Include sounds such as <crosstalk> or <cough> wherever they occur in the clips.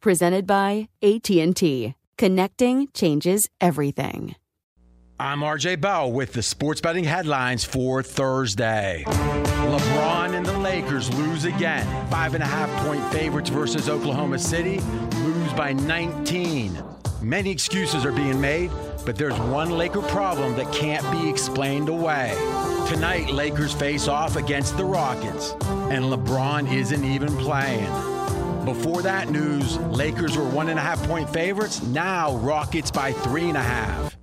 Presented by AT&T. Connecting changes everything. I'm RJ Bell with the sports betting headlines for Thursday. LeBron and the Lakers lose again. Five and a half point favorites versus Oklahoma City, lose by 19. Many excuses are being made, but there's one Laker problem that can't be explained away. Tonight, Lakers face off against the Rockets, and LeBron isn't even playing. Before that news, Lakers were one and a half point favorites. Now Rockets by three and a half.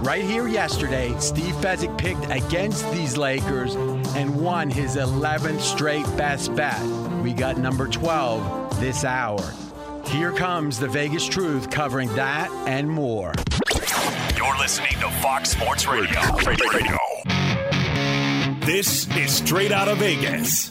Right here yesterday, Steve Fezzik picked against these Lakers and won his 11th straight best bet. We got number 12 this hour. Here comes the Vegas Truth covering that and more. You're listening to Fox Sports Radio. Radio. Radio. This is Straight Out of Vegas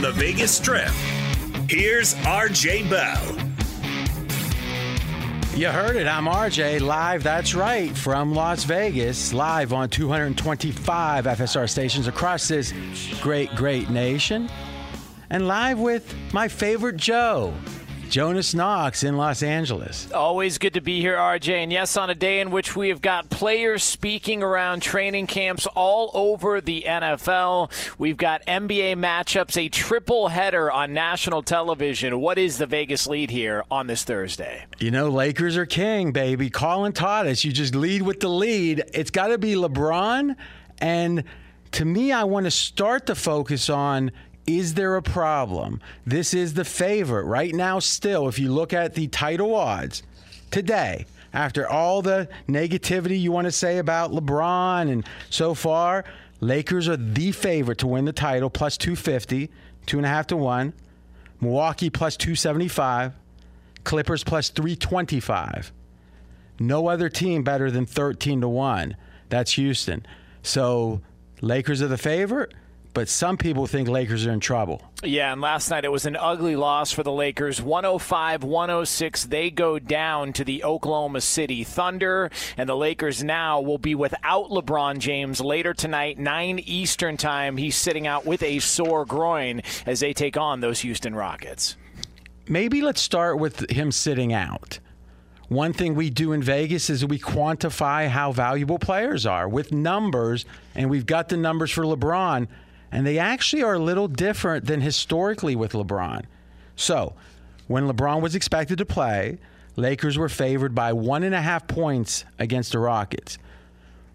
From the Vegas Strip, here's RJ Bell. You heard it. I'm RJ, live, that's right, from Las Vegas, live on 225 FSR stations across this great, great nation, and live with my favorite Joe. Jonas Knox in Los Angeles. Always good to be here, RJ. And yes, on a day in which we have got players speaking around training camps all over the NFL, we've got NBA matchups, a triple header on national television. What is the Vegas lead here on this Thursday? You know, Lakers are king, baby. Colin taught us you just lead with the lead. It's got to be LeBron. And to me, I want to start the focus on is there a problem? This is the favorite right now, still. If you look at the title odds today, after all the negativity you want to say about LeBron and so far, Lakers are the favorite to win the title, plus 250, two and a half to one. Milwaukee plus 275, Clippers plus 325. No other team better than 13 to 1. That's Houston. So Lakers are the favorite but some people think Lakers are in trouble. Yeah, and last night it was an ugly loss for the Lakers 105 106. They go down to the Oklahoma City Thunder, and the Lakers now will be without LeBron James later tonight, 9 Eastern Time. He's sitting out with a sore groin as they take on those Houston Rockets. maybe let's start with him sitting out. One thing we do in Vegas is we quantify how valuable players are with numbers, and we've got the numbers for LeBron, and they actually are a little different than historically with LeBron. So, when LeBron was expected to play, Lakers were favored by one and a half points against the Rockets.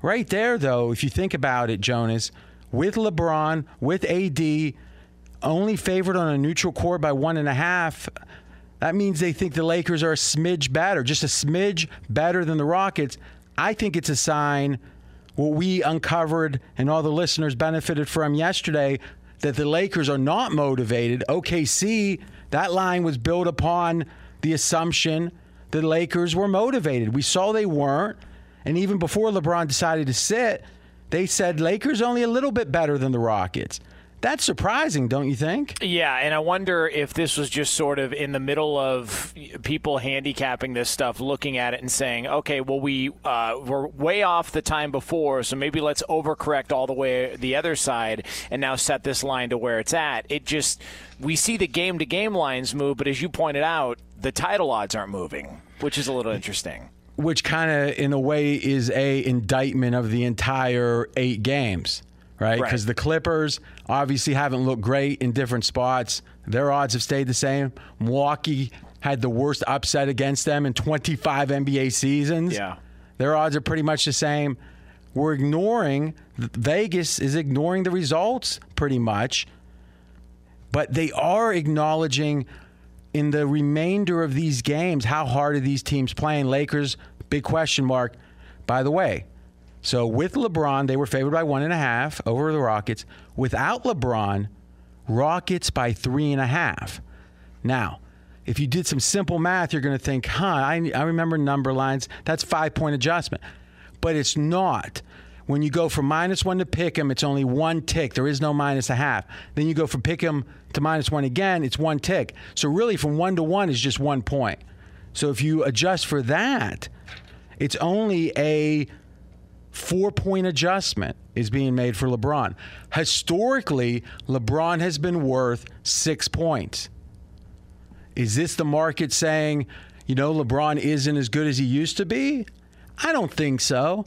Right there, though, if you think about it, Jonas, with LeBron, with AD, only favored on a neutral court by one and a half, that means they think the Lakers are a smidge better, just a smidge better than the Rockets. I think it's a sign what we uncovered and all the listeners benefited from yesterday that the Lakers are not motivated. OKC, that line was built upon the assumption the Lakers were motivated. We saw they weren't. And even before LeBron decided to sit, they said Lakers only a little bit better than the Rockets. That's surprising, don't you think? Yeah, and I wonder if this was just sort of in the middle of people handicapping this stuff, looking at it and saying, "Okay, well, we uh, we're way off the time before, so maybe let's overcorrect all the way the other side and now set this line to where it's at." It just we see the game to game lines move, but as you pointed out, the title odds aren't moving, which is a little interesting which kind of in a way is a indictment of the entire eight games right because right. the clippers obviously haven't looked great in different spots their odds have stayed the same milwaukee had the worst upset against them in 25 nba seasons yeah their odds are pretty much the same we're ignoring vegas is ignoring the results pretty much but they are acknowledging in the remainder of these games, how hard are these teams playing? Lakers, big question mark. By the way, so with LeBron, they were favored by one and a half over the Rockets. Without LeBron, Rockets by three and a half. Now, if you did some simple math, you're going to think, huh, I, I remember number lines. That's five point adjustment. But it's not. When you go from minus one to pick 'em, it's only one tick. There is no minus a half. Then you go from pick 'em to minus one again, it's one tick. So really, from one to one is just one point. So if you adjust for that, it's only a four point adjustment is being made for LeBron. Historically, LeBron has been worth six points. Is this the market saying, you know, LeBron isn't as good as he used to be? I don't think so.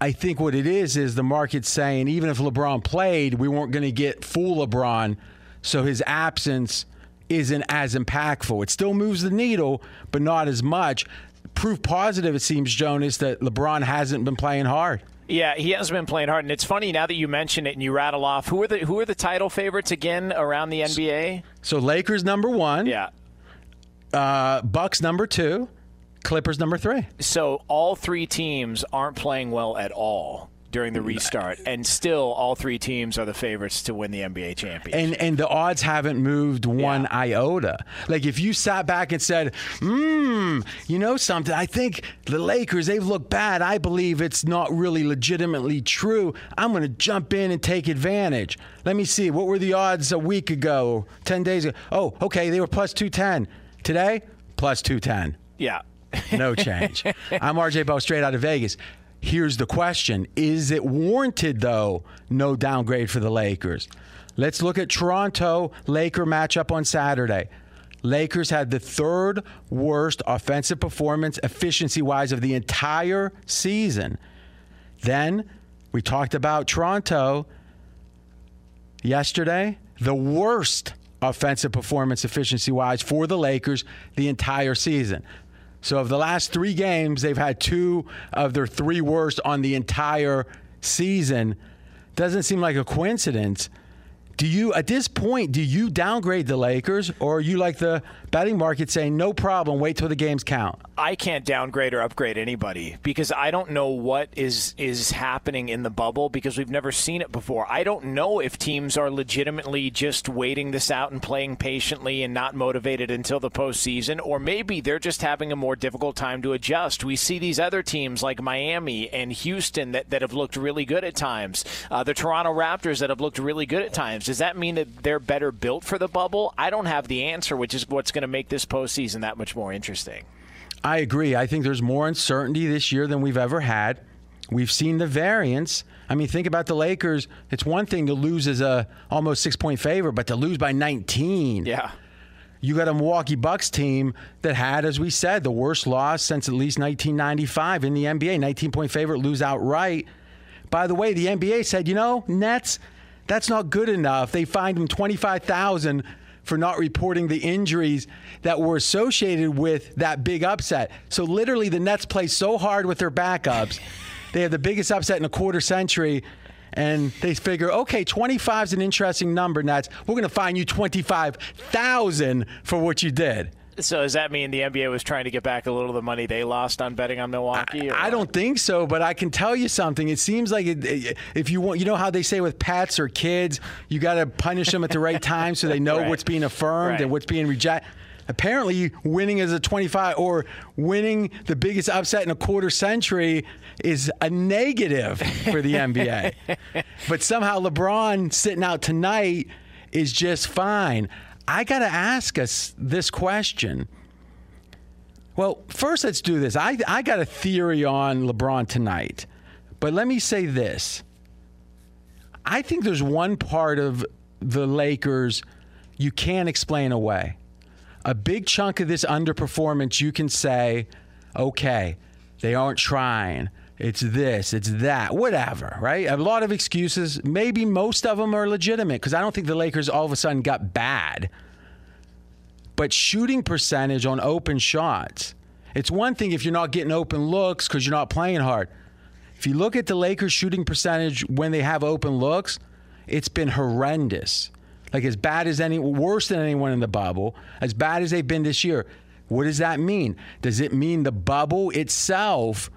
I think what it is is the market saying even if LeBron played, we weren't going to get full LeBron, so his absence isn't as impactful. It still moves the needle, but not as much. Proof positive, it seems, Jonas, that LeBron hasn't been playing hard. Yeah, he has been playing hard, and it's funny now that you mention it and you rattle off who are the who are the title favorites again around the NBA. So Lakers number one. Yeah. Uh, Bucks number two. Clippers number three. So all three teams aren't playing well at all during the restart, and still all three teams are the favorites to win the NBA championship. And and the odds haven't moved one yeah. iota. Like if you sat back and said, "Hmm, you know something? I think the Lakers they've looked bad. I believe it's not really legitimately true. I'm going to jump in and take advantage." Let me see. What were the odds a week ago, ten days ago? Oh, okay, they were plus two ten. Today, plus two ten. Yeah no change. <laughs> I'm RJ Bell, straight out of Vegas. Here's the question Is it warranted, though, no downgrade for the Lakers? Let's look at Toronto Laker matchup on Saturday. Lakers had the third worst offensive performance efficiency wise of the entire season. Then we talked about Toronto yesterday, the worst offensive performance efficiency wise for the Lakers the entire season. So, of the last three games, they've had two of their three worst on the entire season. Doesn't seem like a coincidence. Do you, at this point, do you downgrade the Lakers, or are you like the betting market saying, no problem, wait till the games count? I can't downgrade or upgrade anybody because I don't know what is is happening in the bubble because we've never seen it before. I don't know if teams are legitimately just waiting this out and playing patiently and not motivated until the postseason, or maybe they're just having a more difficult time to adjust. We see these other teams like Miami and Houston that, that have looked really good at times, uh, the Toronto Raptors that have looked really good at times. Does that mean that they're better built for the bubble? I don't have the answer, which is what's going to make this postseason that much more interesting. I agree. I think there's more uncertainty this year than we've ever had. We've seen the variance. I mean, think about the Lakers. It's one thing to lose as a almost six point favor, but to lose by 19. Yeah. you got a Milwaukee Bucks team that had, as we said, the worst loss since at least 1995 in the NBA. 19 point favorite, lose outright. By the way, the NBA said, you know, Nets, that's not good enough. They fined them 25,000 for not reporting the injuries that were associated with that big upset. So literally, the Nets play so hard with their backups. <laughs> they have the biggest upset in a quarter century. And they figure, okay, 25 is an interesting number, Nets. We're going to fine you 25,000 for what you did. So does that mean the NBA was trying to get back a little of the money they lost on betting on Milwaukee? I, I don't think so, but I can tell you something. It seems like it, if you want, you know how they say with pets or kids, you got to punish them at the right time so they <laughs> know Right. what's being affirmed Right. and what's being rejected. Apparently, winning as a 25 or winning the biggest upset in a quarter century is a negative for the NBA. <laughs> but somehow LeBron sitting out tonight is just fine. I got to ask us this question. Well, first let's do this. I I got a theory on LeBron tonight. But let me say this. I think there's one part of the Lakers you can't explain away. A big chunk of this underperformance you can say, okay, they aren't trying. It's this, it's that, whatever, right? A lot of excuses. Maybe most of them are legitimate because I don't think the Lakers all of a sudden got bad but shooting percentage on open shots. It's one thing if you're not getting open looks because you're not playing hard. If you look at the Lakers shooting percentage when they have open looks, it's been horrendous. Like as bad as any, worse than anyone in the bubble, as bad as they've been this year. What does that mean? Does it mean the bubble itself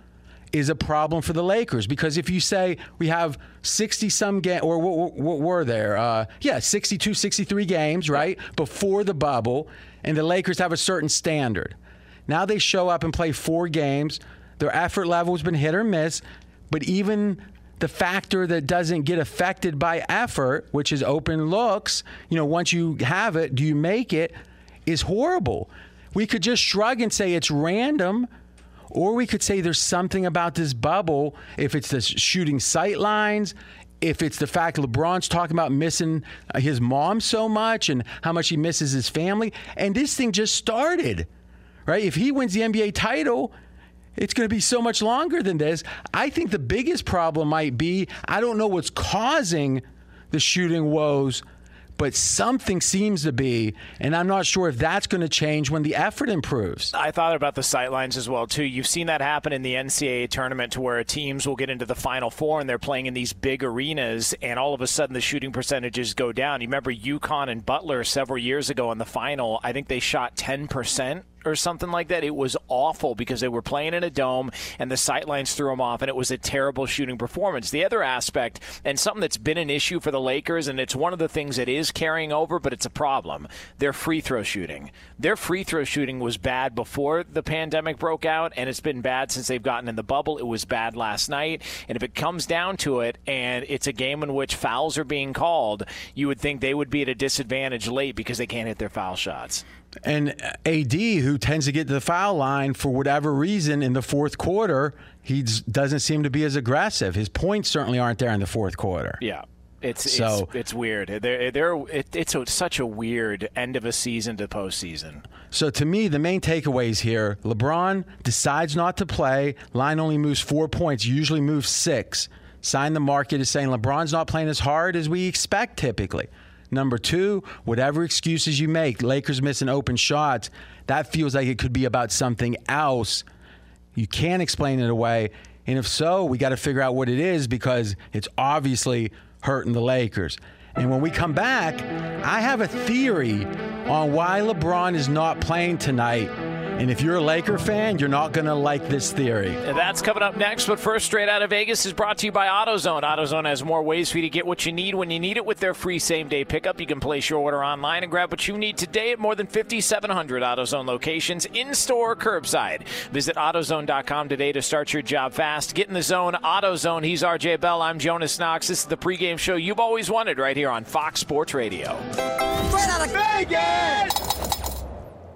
is a problem for the Lakers? Because if you say we have 60 some game or what, what, what were there? Uh, yeah, 62, 63 games, right? Before the bubble, and the Lakers have a certain standard. Now they show up and play four games. Their effort level has been hit or miss, but even the factor that doesn't get affected by effort, which is open looks, you know, once you have it, do you make it, is horrible. We could just shrug and say it's random, or we could say there's something about this bubble. If it's the shooting sight lines, if it's the fact LeBron's talking about missing uh, his mom so much and how much he misses his family, and this thing just started, right? If he wins the NBA title, it's going to be so much longer than this. I think the biggest problem might be I don't know what's causing the shooting woes, but something seems to be, and I'm not sure if that's going to change when the effort improves. I thought about the sightlines as well too. You've seen that happen in the NCAA tournament, to where teams will get into the Final Four and they're playing in these big arenas, and all of a sudden the shooting percentages go down. You remember UConn and Butler several years ago in the final? I think they shot 10 percent or something like that. It was awful because they were playing in a dome and the sightlines threw them off, and it was a terrible shooting performance. The other aspect, and something that's been an issue for the Lakers, and it's one of the things that is carrying over, but it's a problem, their free throw shooting. Their free throw shooting was bad before the pandemic broke out, and it's been bad since they've gotten in the bubble. It was bad last night. And if it comes down to it, and it's a game in which fouls are being called, you would think they would be at a disadvantage late because they can't hit their foul shots. And AD, who tends to get to the foul line for whatever reason in the fourth quarter, he doesn't seem to be as aggressive. His points certainly aren't there in the fourth quarter. Yeah. It's So- it's, it's weird. They're, they're, it, it's a, such a weird end of a season to postseason. So to me, the main takeaways here: LeBron decides not to play. Line only moves four points. Usually moves six. Sign the market is saying LeBron's not playing as hard as we expect typically. Number two, whatever excuses you make, Lakers missing open shots, that feels like it could be about something else. You can't explain it away. And if so, we got to figure out what it is because it's obviously hurting the Lakers. And when we come back, I have a theory on why LeBron is not playing tonight. And if you're a Laker fan, you're not going to like this theory. And That's coming up next, but first, straight out of Vegas is brought to you by AutoZone. AutoZone has more ways for you to get what you need when you need it with their free same day pickup. You can place your order online and grab what you need today at more than 5,700 AutoZone locations, in store, curbside. Visit AutoZone.com today to start your job fast. Get in the zone, AutoZone. He's RJ Bell. I'm Jonas Knox. This is the pregame show you've always wanted right here on Fox Sports Radio. Straight out of Vegas!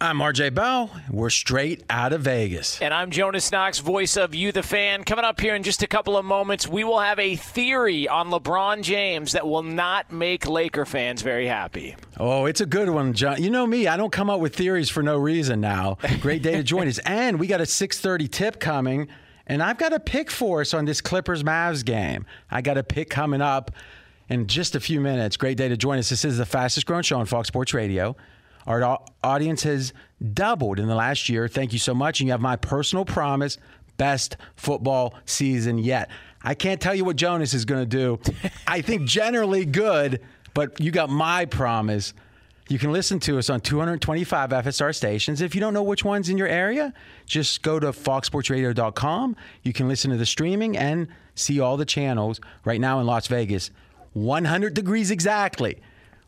I'm RJ Bell. We're straight out of Vegas. And I'm Jonas Knox, voice of You the Fan. Coming up here in just a couple of moments, we will have a theory on LeBron James that will not make Laker fans very happy. Oh, it's a good one, John. You know me, I don't come up with theories for no reason now. Great day to join us. <laughs> And we got a 6:30 tip coming, and I've got a pick for us on this Clippers Mavs game. I got a pick coming up in just a few minutes. Great day to join us. This is the fastest growing show on Fox Sports Radio. Our audience has doubled in the last year. Thank you so much. And you have my personal promise best football season yet. I can't tell you what Jonas is going to do. <laughs> I think generally good, but you got my promise. You can listen to us on 225 FSR stations. If you don't know which one's in your area, just go to foxsportsradio.com. You can listen to the streaming and see all the channels right now in Las Vegas. 100 degrees exactly.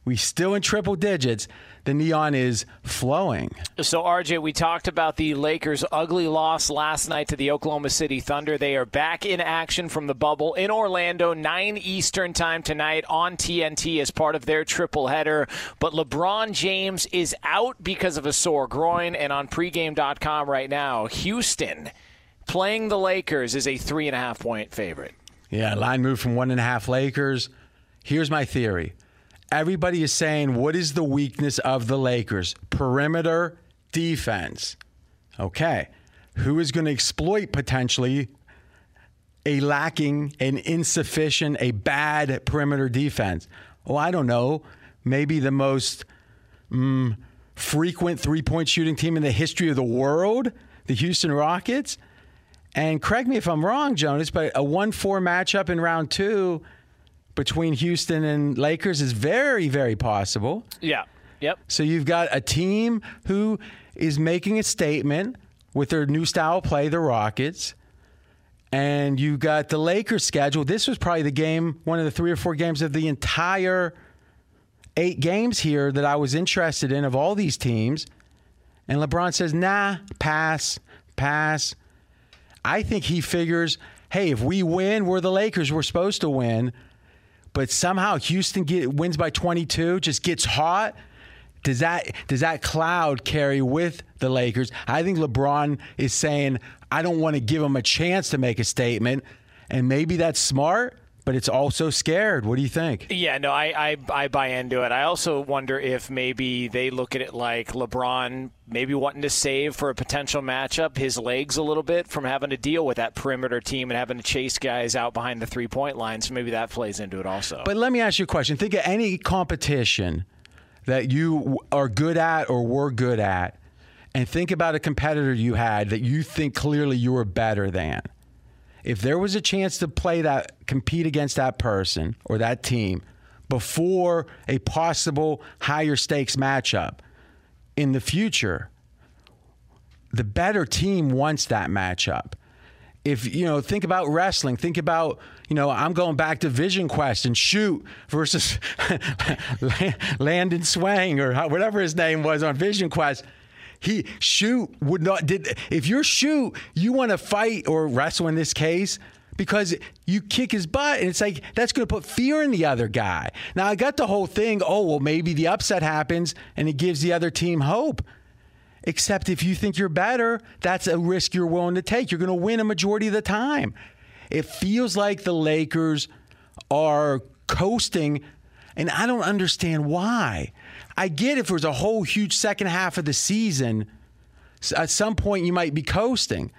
We still in triple digits. The neon is flowing. So, RJ, we talked about the Lakers' ugly loss last night to the Oklahoma City Thunder. They are back in action from the bubble in Orlando, 9 Eastern time tonight on TNT as part of their triple header. But LeBron James is out because of a sore groin, and on pregame.com right now, Houston playing the Lakers is a three and a half point favorite. Yeah, line moved from one and a half Lakers. Here's my theory everybody is saying, what is the weakness of the Lakers? Perimeter defense. Okay. Who is going to exploit potentially a lacking, an insufficient, a bad perimeter defense? Oh, I don't know. Maybe the most mm, frequent three point shooting team in the history of the world, the Houston Rockets. And correct me if I'm wrong, Jonas, but a 1 4 matchup in round two between Houston and Lakers is very, very possible. Yeah. Yep. So you've got a team who is making a statement with their new style play, the Rockets. And you got the Lakers schedule. This was probably the game, one of the three or four games of the entire eight games here that I was interested in of all these teams. And LeBron says, nah, pass, pass. I think he figures, hey, if we win, we're the Lakers. We're supposed to win. But somehow Houston get, wins by 22, just gets hot. Does that does that cloud carry with the Lakers? I think LeBron is saying, I don't want to give him a chance to make a statement. And maybe that's smart but it's also scared. What do you think? Yeah, no, I, I, I buy into it. I also wonder if maybe they look at it like LeBron maybe wanting to save for a potential matchup his legs a little bit from having to deal with that perimeter team and having to chase guys out behind the three point line. So maybe that plays into it also. But let me ask you a question. Think of any competition that you are good at or were good at, and think about a competitor you had that you think clearly you were better than if there was a chance to play that, compete against that person or that team before a possible higher stakes matchup in the future, the better team wants that matchup. If you know, think about wrestling. Think about you know, I'm going back to Vision Quest and Shute versus <laughs> Louden Swain or whatever his name was on Vision Quest he Shute would not did if you're Shute, you want to fight or wrestle in this case because you kick his butt and it's like that's going to put fear in the other guy. Now I got the whole thing, oh well maybe the upset happens and it gives the other team hope. Except if you think you're better, that's a risk you're willing to take. You're going to win a majority of the time. It feels like the Lakers are coasting and I don't understand why. I get if it was a whole huge second half of the season, at some point you might be coasting.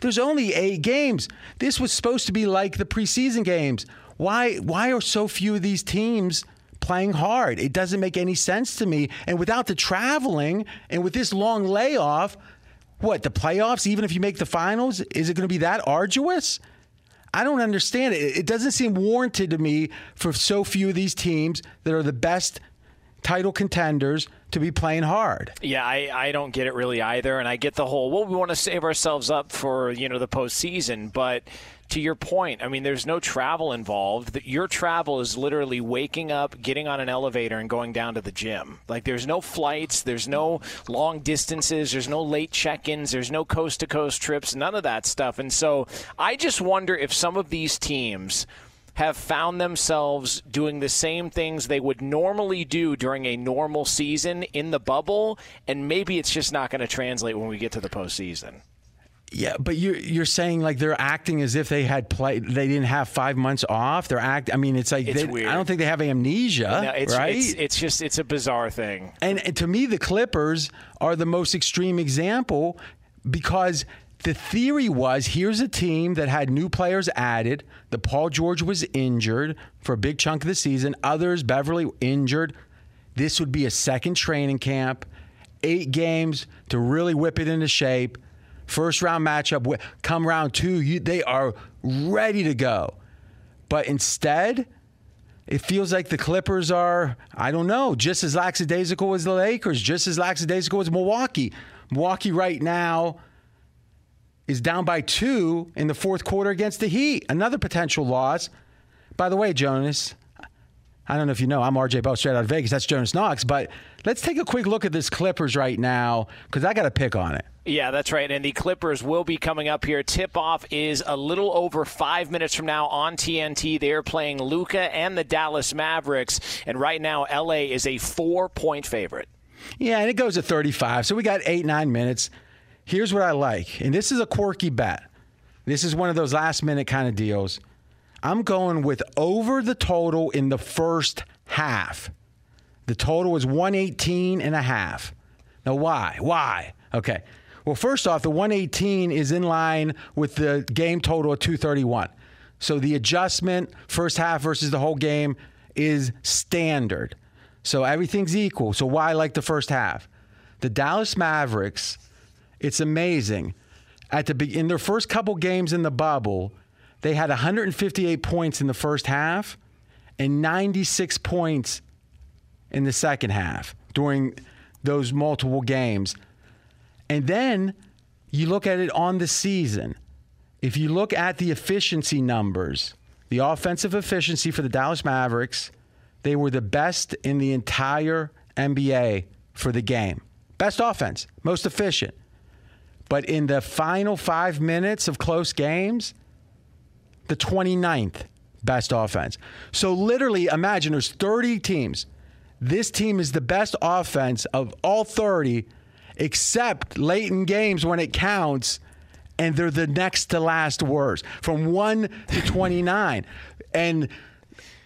There's only eight games. This was supposed to be like the preseason games. Why why are so few of these teams playing hard? It doesn't make any sense to me. And without the traveling and with this long layoff, what, the playoffs, even if you make the finals, is it going to be that arduous? I don't understand it. It doesn't seem warranted to me for so few of these teams that are the best title contenders to be playing hard. Yeah, I, I don't get it really either. And I get the whole, well, we want to save ourselves up for, you know, the postseason. But to your point, I mean, there's no travel involved. Your travel is literally waking up, getting on an elevator, and going down to the gym. Like, there's no flights, there's no long distances, there's no late check ins, there's no coast to coast trips, none of that stuff. And so I just wonder if some of these teams have found themselves doing the same things they would normally do during a normal season in the bubble, and maybe it's just not going to translate when we get to the postseason. Yeah, but you're you're saying like they're acting as if they had played, they didn't have five months off. They're act. I mean, it's like it's they, weird. I don't think they have amnesia, no, it's, right? It's, it's just it's a bizarre thing. And, and to me, the Clippers are the most extreme example because the theory was here's a team that had new players added. The Paul George was injured for a big chunk of the season. Others, Beverley, injured. This would be a second training camp, eight games to really whip it into shape. First round matchup, come round two, you, they are ready to go. But instead, it feels like the Clippers are, I don't know, just as lackadaisical as the Lakers, just as lackadaisical as Milwaukee. Milwaukee right now is down by two in the fourth quarter against the Heat. Another potential loss. By the way, Jonas, I don't know if you know, I'm RJ Bell straight out of Vegas. That's Jonas Knox. But let's take a quick look at this Clippers right now because I got to pick on it. Yeah, that's right. And the Clippers will be coming up here. Tip off is a little over five minutes from now on TNT. They're playing Luka and the Dallas Mavericks. And right now, LA is a four point favorite. Yeah, and it goes to 35. So we got eight, nine minutes. Here's what I like, and this is a quirky bet. This is one of those last minute kind of deals. I'm going with over the total in the first half. The total was 118 and a half. Now, why? Why? Okay. Well, first off, the 118 is in line with the game total of 231. So the adjustment, first half versus the whole game, is standard. So everything's equal. So why like the first half? The Dallas Mavericks, it's amazing. At the in their first couple games in the bubble, they had 158 points in the first half and 96 points in the second half during those multiple games. And then you look at it on the season. If you look at the efficiency numbers, the offensive efficiency for the Dallas Mavericks, they were the best in the entire NBA for the game. Best offense, most efficient. But in the final five minutes of close games, the 29th best offense. So literally, imagine there's 30 teams. This team is the best offense of all 30, except late in games when it counts, and they're the next to last worst from 1 to 29. and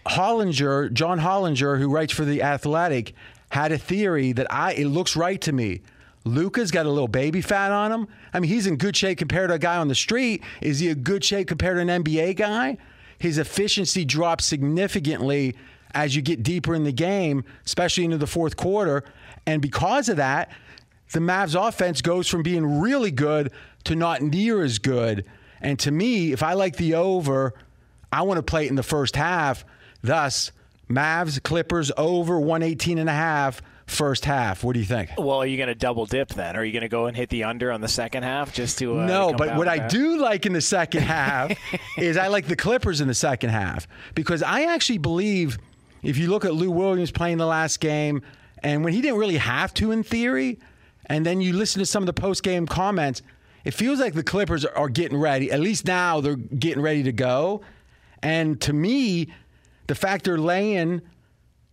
Hollinger, John Hollinger, who writes for The Athletic, had a theory that I it looks right to me. Luka's got a little baby fat on him. I mean, he's in good shape compared to a guy on the street. Is he a good shape compared to an NBA guy? His efficiency drops significantly as you get deeper in the game, especially into the fourth quarter. And because of that, the Mavs offense goes from being really good to not near as good. And to me, if I like the over, I want to play it in the first half. Thus, Mavs, Clippers over 118 and a half first half. What do you think? Well, are you going to double dip then? Are you going to go and hit the under on the second half just to? Uh, no, to but what I that? do like in the second half <laughs> is I like the Clippers in the second half because I actually believe if you look at Lou Williams playing the last game and when he didn't really have to in theory, and then you listen to some of the post game comments, it feels like the Clippers are getting ready. At least now they're getting ready to go. And to me, the fact they're laying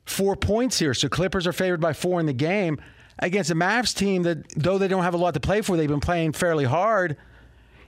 four points here, so Clippers are favored by four in the game against a Mavs team that, though they don't have a lot to play for, they've been playing fairly hard.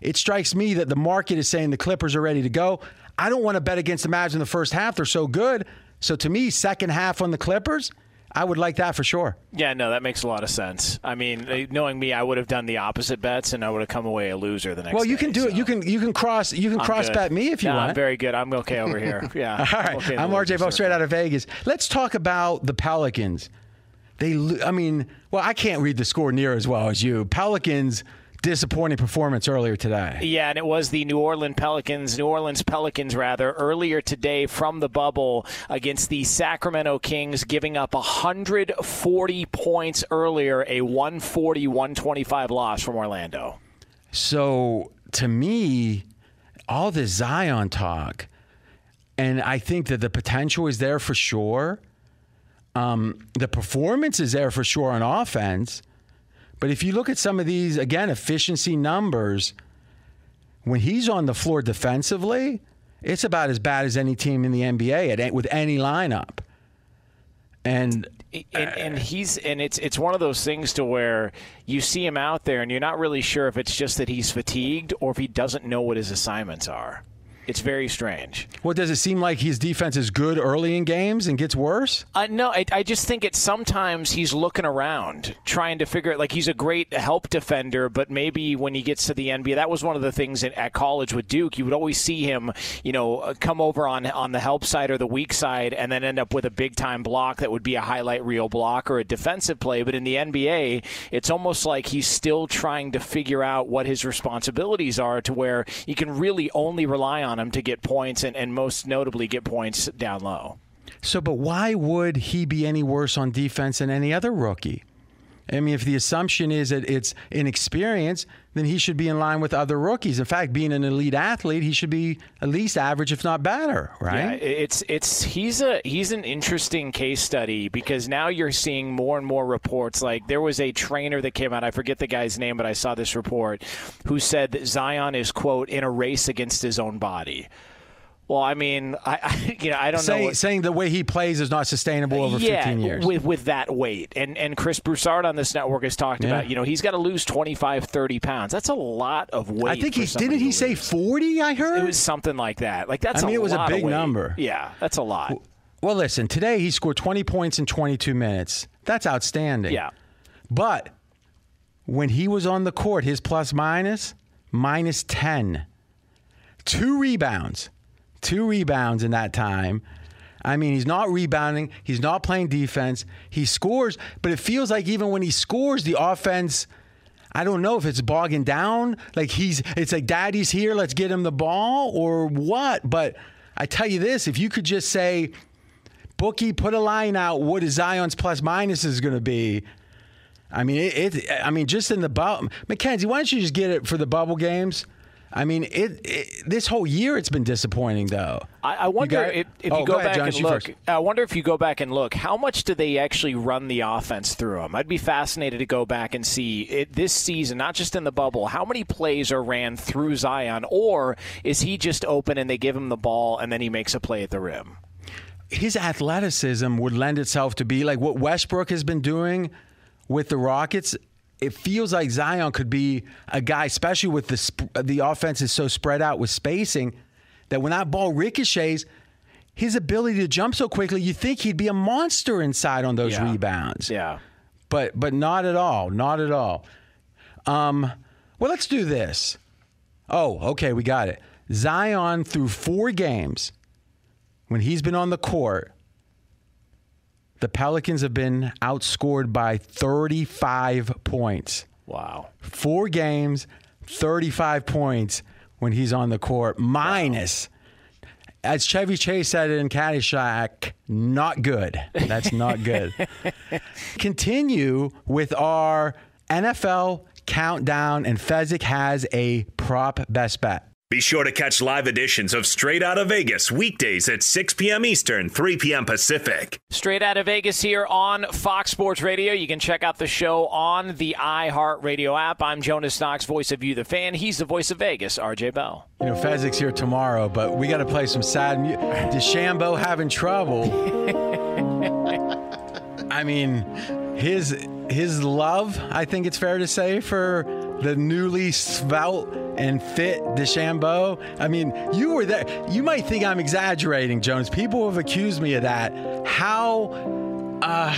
It strikes me that the market is saying the Clippers are ready to go. I don't want to bet against the Mavs in the first half; they're so good. So to me, second half on the Clippers, I would like that for sure. Yeah, no, that makes a lot of sense. I mean, knowing me, I would have done the opposite bets, and I would have come away a loser the next. Well, you day, can do so. it. You can you can cross you can I'm cross good. bet me if you No, want. I'm very good. I'm okay over here. <laughs> Yeah. All right. okay I'm RJ Bell, straight out of Vegas. Let's talk about the Pelicans. They, I mean, well, I can't read the score near as well as you. Pelicans disappointing performance earlier today. Yeah, and it was the New Orleans Pelicans, New Orleans Pelicans rather, earlier today from the bubble against the Sacramento Kings, giving up 140 points earlier, a 140-125 loss from Orlando. So to me, all this Zion talk, and I think that the potential is there for sure. Um, the performance is there for sure on offense. But if you look at some of these, again, efficiency numbers, when he's on the floor defensively, it's about as bad as any team in the NBA at, with any lineup. And and, and he's and it's it's one of those things to where you see him out there and you're not really sure if it's just that he's fatigued or if he doesn't know what his assignments are. It's very strange. what does it seem like his defense is good early in games and gets worse? Uh, no, I, I just think it's sometimes he's looking around, trying to figure it. Like he's a great help defender, but maybe when he gets to the NBA, that was one of the things at, at college with Duke. You would always see him, you know, uh, come over on on the help side or the weak side, and then end up with a big time block that would be a highlight reel block or a defensive play. But in the NBA, it's almost like he's still trying to figure out what his responsibilities are, to where you can really only rely on him to get points, and, and most notably get points down low. So, but why would he be any worse on defense than any other rookie? I mean, if the assumption is that it's inexperience, then he should be in line with other rookies. In fact, being an elite athlete, he should be at least average, if not better, Yeah, right? it's it's he's a he's an interesting case study because now you're seeing more and more reports. Like there was a trainer that came out, I forget the guy's name, but I saw this report, who said that Zion is quote in a race against his own body. Well, I mean, I, I <laughs> you know I don't Say- know. what- saying the way he plays is not sustainable over yeah, 15 years. with with that weight. And and Chris Broussard on this network has talked Yeah. about, you know, he's got to lose 25, 30 pounds. That's a lot of weight. I think he didn't he say 40, I heard? It was something like that. Like that's I mean, it was a big number. Yeah, that's a lot. Well, listen, today he scored 20 points in 22 minutes. That's outstanding. Yeah. But when he was on the court, his plus minus minus 10. Two rebounds. Two rebounds in that time. I mean, he's not rebounding. He's not playing defense. He scores, but it feels like even when he scores, the offense. I don't know if it's bogging down. Like he's, it's like daddy's here. Let's get him the ball or what. But I tell you this: if you could just say, bookie, put a line out. What is Zion's plus minus is going to be? I mean, it, it. I mean, just in the bubble, Mackenzie. Why don't you just get it for the bubble games? I mean, it, it, This whole year, it's been disappointing, though. I, I wonder if, if oh, you go, ahead, back John, and look. first. I wonder if you go back and look. How much do they actually run the offense through him? I'd be fascinated to go back and see it this season, not just in the bubble. How many plays are ran through Zion, or is he just open and they give him the ball and then he makes a play at the rim? his athleticism would lend itself to be like what Westbrook has been doing with the Rockets. It feels like Zion could be a guy, especially with the sp- the offense is so spread out with spacing, that when that ball ricochets, his ability to jump so quickly, you think he'd be a monster inside on those Yeah. rebounds. Yeah. But but not at all, not at all. Um, well, let's do this. Oh, okay, we got it. Zion through four games when he's been on the court, the Pelicans have been outscored by 35 points. Wow. Four games, 35 points when he's on the court, minus, as Chevy Chase said in Caddyshack, not good. That's not good. <laughs> Continue with our NFL countdown, and Fezzik has a prop best bet. Be sure to catch live editions of Straight Out of Vegas weekdays at 6 p.m. Eastern, 3 p.m. Pacific. Straight out of Vegas here on Fox Sports Radio. You can check out the show on the iHeartRadio app. I'm Jonas Knox, voice of You, the fan. He's the voice of Vegas, RJ Bell. You know, Fezzik's here tomorrow, but we got to play some sad music. DeChambeau having trouble. <laughs> I mean, his his love, I think it's fair to say, for the newly svelte and fit DeChambeau. I mean, you were there. You might think I'm exaggerating, Jonas. People have accused me of that. How uh,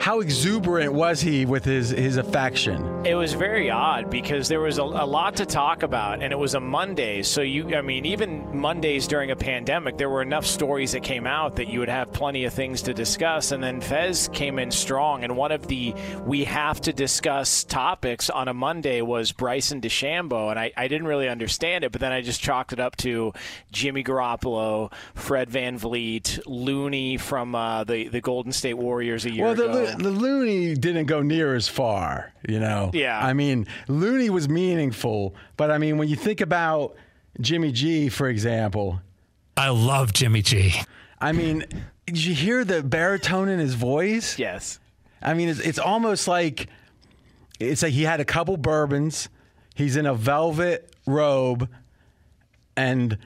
how exuberant was he with his his affection? It was very odd because there was a, a lot to talk about, and it was a Monday. So you, I mean, even Mondays during a pandemic, there were enough stories that came out that you would have plenty of things to discuss. And then Fez came in strong, and one of the we have to discuss topics on a Monday was Bryson DeChambeau, and I, I didn't really understand it, but then I just chalked it up to Jimmy Garoppolo, Fred VanVleet, Looney from uh, the the Golden State Warriors a year Well, the, ago. Lo- the Looney didn't go near as far, you know. Yeah. I mean, Looney was meaningful, but I mean, when you think about Jimmy G, for example, I love Jimmy G. I mean, did you hear the baritone in his voice? Yes. I mean, it's, it's almost like it's like he had a couple bourbons. He's in a velvet robe, and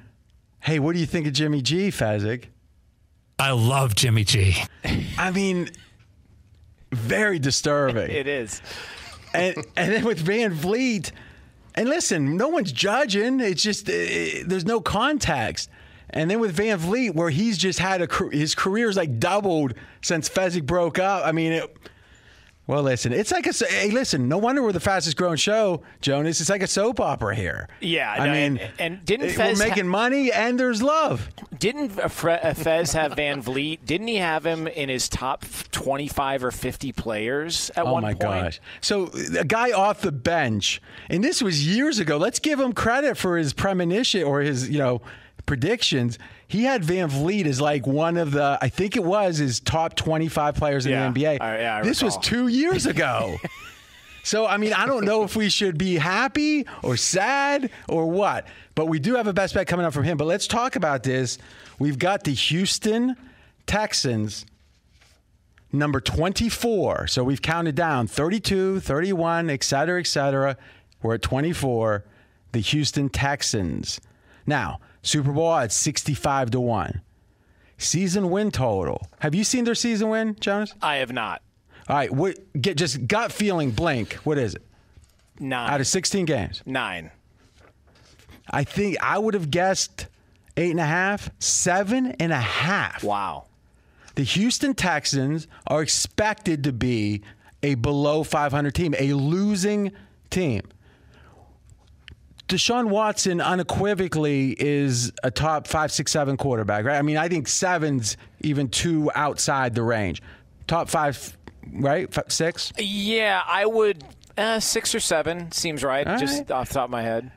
hey, what do you think of Jimmy G, Fezzik? I love Jimmy G. I mean, very disturbing. <laughs> It is. and and then with VanVleet, and listen, no one's judging. It's just uh, there's no context. And then with VanVleet, where he's just had a his career's like doubled since Fezzik broke up. I mean, it, well, listen, it's like a hey, listen. No wonder we're the fastest growing show, Jonas. It's like a soap opera here. Yeah, I no, mean, and, and didn't Fez we're Fez ha- making money and there's love. Didn't uh, Fez have VanVleet? Didn't he have him in his top 25 or 50 players at oh one my gosh! So a guy off the bench, and this was years ago. Let's give him credit for his premonition or his, you know, predictions. He had VanVleet as like one of the, I think it was his top twenty-five players in Yeah, the NBA. I- yeah, I this was two years ago. <laughs> So, I mean, I don't know if we should be happy or sad or what, but we do have a best bet coming up from him. But let's talk about this. We've got the Houston Texans, number 24. So we've counted down 32, 31, et cetera, et cetera. We're at 24, the Houston Texans. Now, Super Bowl odds 65 to 1. Season win total. Have you seen their season win, Jonas? I have not. All right, what, get just gut feeling blank. What is it? Nine. Out of 16 games. Nine. I think I would have guessed eight and a half, seven and a half. Wow. The Houston Texans are expected to be a below 500 team, a losing team. Deshaun Watson unequivocally is a top five, six, seven quarterback, right? I mean, I think seven's even two outside the range. Top five, right? Six? Yeah, I would. Uh, six or seven seems right, All just right. off the top of my head.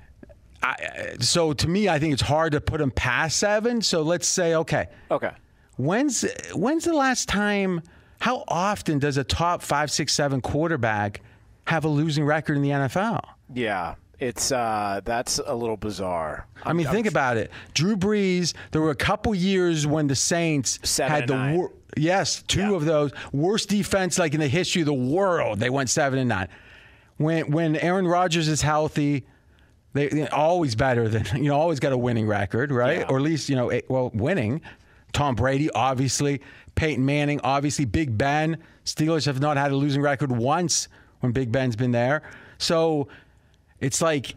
I, so to me, I think it's hard to put him past seven. So let's say, okay, Okay. when's when's the last time? How often does a top five, six, seven quarterback have a losing record in the NFL? Yeah, it's uh, that's a little bizarre. I mean, think about it. Drew Brees. There were a couple years when the Saints had the wor- yes, two of those worst defense like in the history of the world. They went seven and nine. When when Aaron Rodgers is healthy, they always better than <laughs> you know. Always got a winning record, right? Or at least you know, eh, well, winning. Tom Brady, obviously. Peyton Manning, obviously. Big Ben. Steelers have not had a losing record once when Big Ben's been there. So it's like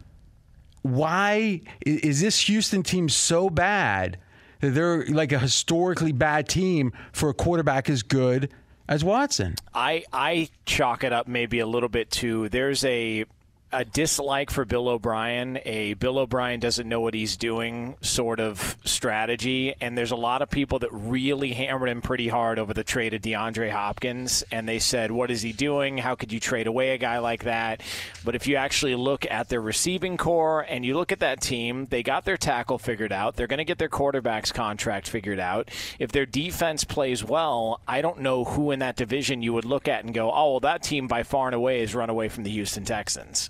why is this Houston team so bad that they're like a historically bad team for a quarterback as good as Watson? I I chalk it up maybe a little bit to there's a a dislike for Bill O'Brien, a Bill O'Brien doesn't know what he's doing sort of strategy, and there's a lot of people that really hammered him pretty hard over the trade of DeAndre Hopkins, and they said, "What is he doing? How could you trade away a guy like that?" But if you actually look at their receiving corps and you look at that team, they got their tackle figured out. They're going to get their quarterback's contract figured out. If their defense plays well, I don't know who in that division you would look at and go, "Oh, well, that team by far and away is run away from the Houston Texans."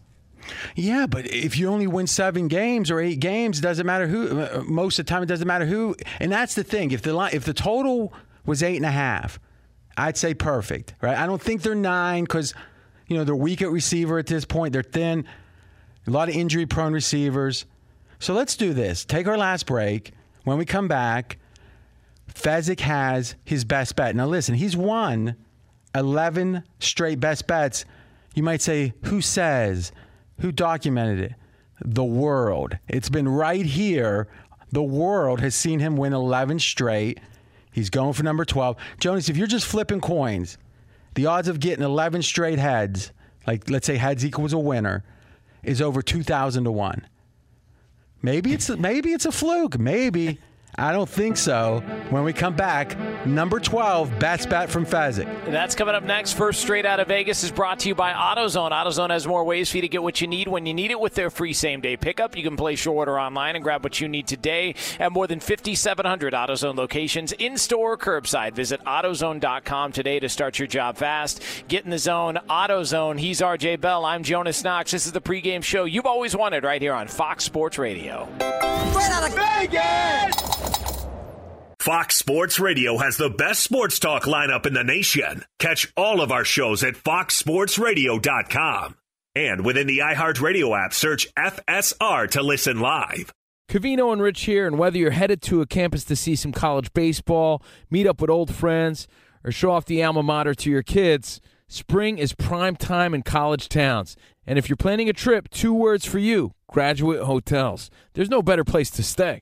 Yeah, but if you only win seven games or eight games, it doesn't matter who. uh, Most of the time, it doesn't matter who. And that's the thing. If the line, if the total was eight and a half, I'd say perfect, right? I don't think they're nine because you know they're weak at receiver at this point. They're thin, a lot of injury-prone receivers. So let's do this. Take our last break. When we come back, Fezzik has his best bet. Now listen, he's won 11 straight best bets. You might say, who says? Who documented it? The world. It's been right here. The world has seen him win 11 straight. He's going for number 12. Jonas, if you're just flipping coins, the odds of getting 11 straight heads, like let's say heads equals a winner, is over 2,000 to 1. Maybe it's maybe it's a fluke. Maybe. I don't think so. When we come back, number 12, best bet from Fezzik. That's coming up next. First Straight Out of Vegas is brought to you by AutoZone. AutoZone has more ways for you to get what you need when you need it with their free same day pickup. You can place your order online and grab what you need today at more than 5,700 AutoZone locations in store or curbside. Visit AutoZone.com today to start your job fast. Get in the zone. AutoZone. He's RJ Bell. I'm Jonas Knox. This is the pregame show you've always wanted right here on Fox Sports Radio. Straight out of Vegas! Fox Sports Radio has the best sports talk lineup in the nation. Catch all of our shows at foxsportsradio.com. And within the iHeartRadio app, search FSR to listen live. Cavino and Rich here, and whether you're headed to a campus to see some college baseball, meet up with old friends, or show off the alma mater to your kids, spring is prime time in college towns. And if you're planning a trip, two words for you graduate hotels. There's no better place to stay.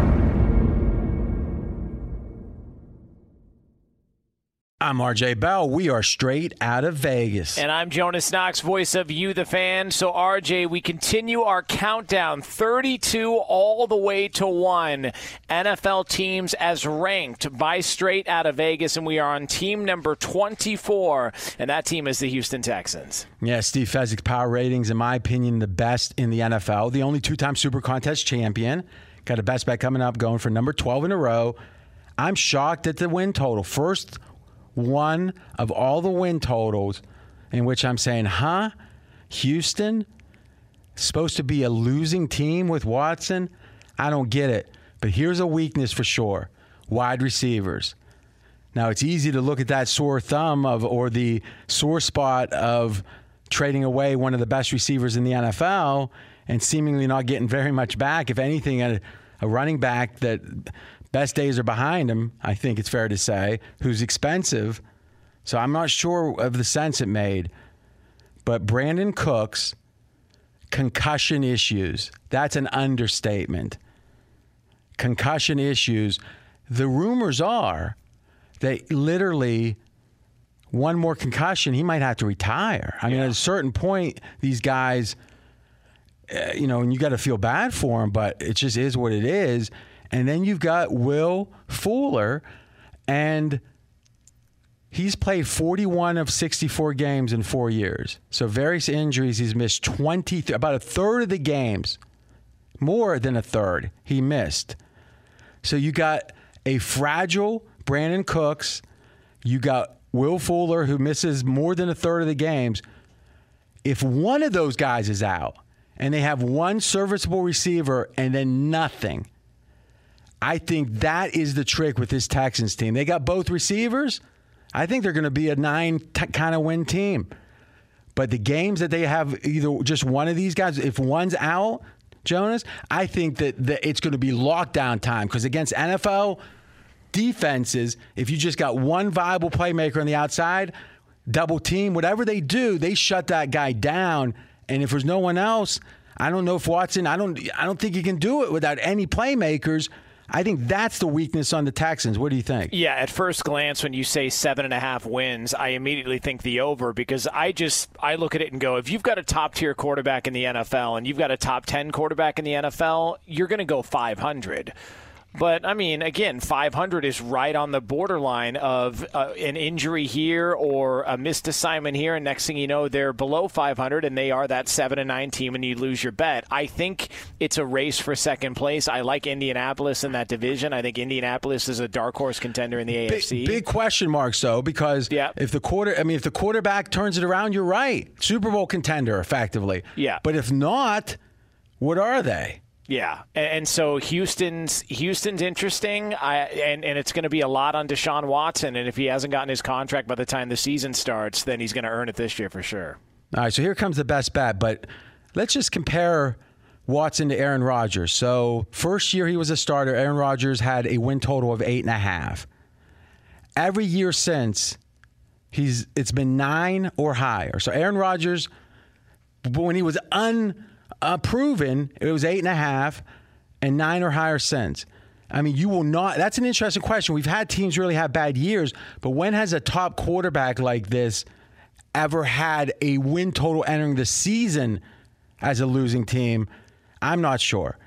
I'm RJ Bell. We are straight out of Vegas. And I'm Jonas Knox, voice of You, the fan. So, RJ, we continue our countdown 32 all the way to one NFL teams as ranked by Straight Out of Vegas. And we are on team number 24, and that team is the Houston Texans. Yeah, Steve Fezzik's power ratings, in my opinion, the best in the NFL. The only two time Super Contest champion. Got a best bet coming up, going for number 12 in a row. I'm shocked at the win total. First one of all the win totals in which I'm saying, huh? Houston? Supposed to be a losing team with Watson? I don't get it. But here's a weakness for sure wide receivers. Now, it's easy to look at that sore thumb of or the sore spot of trading away one of the best receivers in the NFL and seemingly not getting very much back. If anything, a, a running back that best days are behind him, I think it's fair to say, who's expensive. So I'm not sure of the sense it made. But Brandin Cooks, concussion issues, that's an understatement. Concussion issues. The rumors are that literally one more concussion, he might have to retire. I mean, at a certain point, these guys, uh, you know, and you got to feel bad for him, but it just is what it is. And then you've got Will Fuller, and he's played 41 of 64 games in four years. So various injuries, he's missed 20, about a third of the games, more than a third he missed. So you got a fragile Brandin Cooks, you got Will Fuller who misses more than a third of the games. If one of those guys is out and they have one serviceable receiver and then nothing, I think that is the trick with this Texans team. They got both receivers. I think they're going to be a nine t- kind of win team. But the games that they have either just one of these guys, if one's out, Jonas, I think that, that it's going to be lockdown time because against NFL defenses, if you just got one viable playmaker on the outside, double team, whatever they do, they shut that guy down. And if there's no one else, I don't know if Watson, I don't I don't think he can do it without any playmakers. I think that's the weakness on the Texans. What do you think? Yeah, at first glance, when you say seven and a half wins, I immediately think the over because I just I look at it and go, if you've got a top tier quarterback in the NFL and you've got a top ten quarterback in the NFL, you're going to go 500. But I mean, again, 500 is right on the borderline of uh, an injury here or a missed assignment here, and next thing you know, they're below 500, and they are that seven and nine team, and you lose your bet. I think it's a race for second place. I like Indianapolis in that division. I think Indianapolis is a dark horse contender in the AFC. Big, big question marks though, because yeah. if the quarter, I mean, if the quarterback turns it around, you're right, Super Bowl contender effectively. Yeah. But if not, what are they? Yeah, and so Houston's Houston's interesting, I, and and it's going to be a lot on Deshaun Watson, and if he hasn't gotten his contract by the time the season starts, then he's going to earn it this year for sure. All right, so here comes the best bet, but let's just compare Watson to Aaron Rodgers. So first year he was a starter, Aaron Rodgers had a win total of eight and a half. Every year since, He's it's been nine or higher. So Aaron Rodgers, when he was Uh, unproven, it was eight and a half, and nine or higher since. I mean, you will not. That's an interesting question. We've had teams really have bad years, but when has a top quarterback like this ever had a win total entering the season as a losing team? I'm not sure.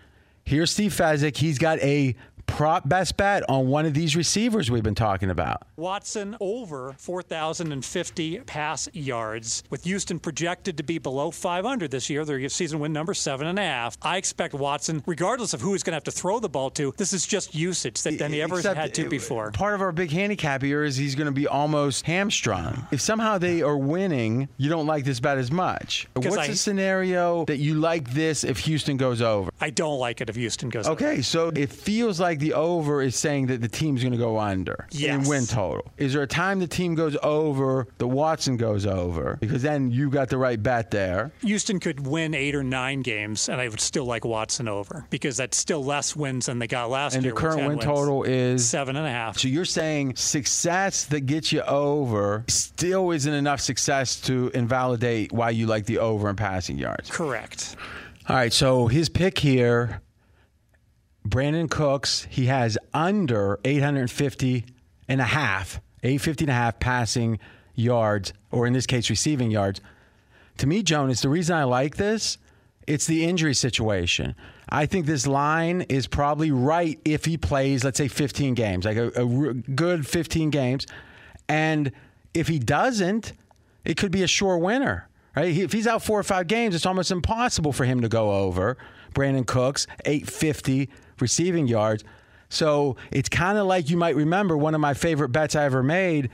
Here's Steve Fezzik. He's got a prop best bet on one of these receivers we've been talking about. Watson over 4,050 pass yards, with Houston projected to be below 500 this year. Their season win number seven and a half. I expect Watson, regardless of who he's going to have to throw the ball to, this is just usage that than he ever Except had to before. Part of our big handicap here is he's going to be almost hamstrung. If somehow they are winning, you don't like this bet as much. What's I- the scenario that you like this if Houston goes over? I don't like it if Houston goes. Over. Okay, so it feels like the over is saying that the team's going to go under in win total. Is there a time the team goes over, the Watson goes over? Because then you got the right bet there. Houston could win eight or nine games, and I would still like Watson over because that's still less wins than they got last And the year. with current win total is seven and a half. So you're saying success that gets you over still isn't enough success to invalidate why you like the over in passing yards. Correct. All right, so his pick here, Brandin Cooks, he has under 850 and a half, 850 and a half passing yards, or in this case, receiving yards. To me, Jonas, the reason I like this, it's the injury situation. I think this line is probably right if he plays, let's say, 15 games, like a good 15 games. And if he doesn't, it could be a sure winner, right? If he's out four or five games, it's almost impossible for him to go over. Brandin Cooks, 850 receiving yards. So it's kind of like you might remember one of my favorite bets I ever made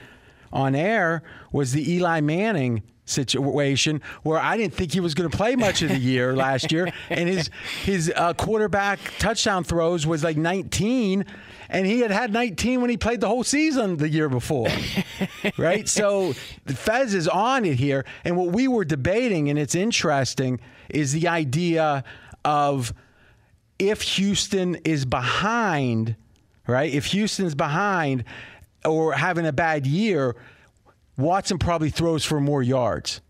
on air was the Eli Manning situation where I didn't think he was going to play much of the year <laughs> last year, and his his uh, quarterback touchdown throws was like 19, and he had had 19 when he played the whole season the year before, <laughs> right? So the Fez is on it here, and what we were debating, and it's interesting, is the idea of if Houston is behind, right? If Houston's behind or having a bad year, Watson probably throws for more yards,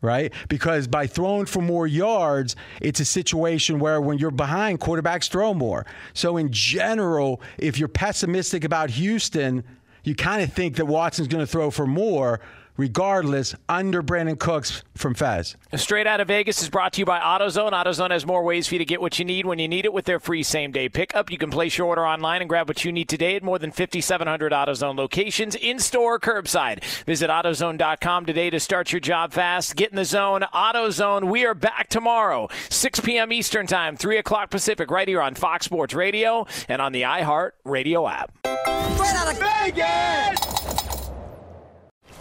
right? Because by throwing for more yards, it's a situation where when you're behind, quarterbacks throw more. So, in general, if you're pessimistic about Houston, you kind of think that Watson's going to throw for more. Regardless, under Brandin Cooks from Fez. Straight out of Vegas is brought to you by AutoZone. AutoZone has more ways for you to get what you need when you need it with their free same day pickup. You can place your order online and grab what you need today at more than 5,700 AutoZone locations in store, curbside. Visit AutoZone.com today to start your job fast. Get in the zone. AutoZone. We are back tomorrow, 6 p.m. Eastern Time, 3 o'clock Pacific, right here on Fox Sports Radio and on the iHeart Radio app. Straight out of Vegas!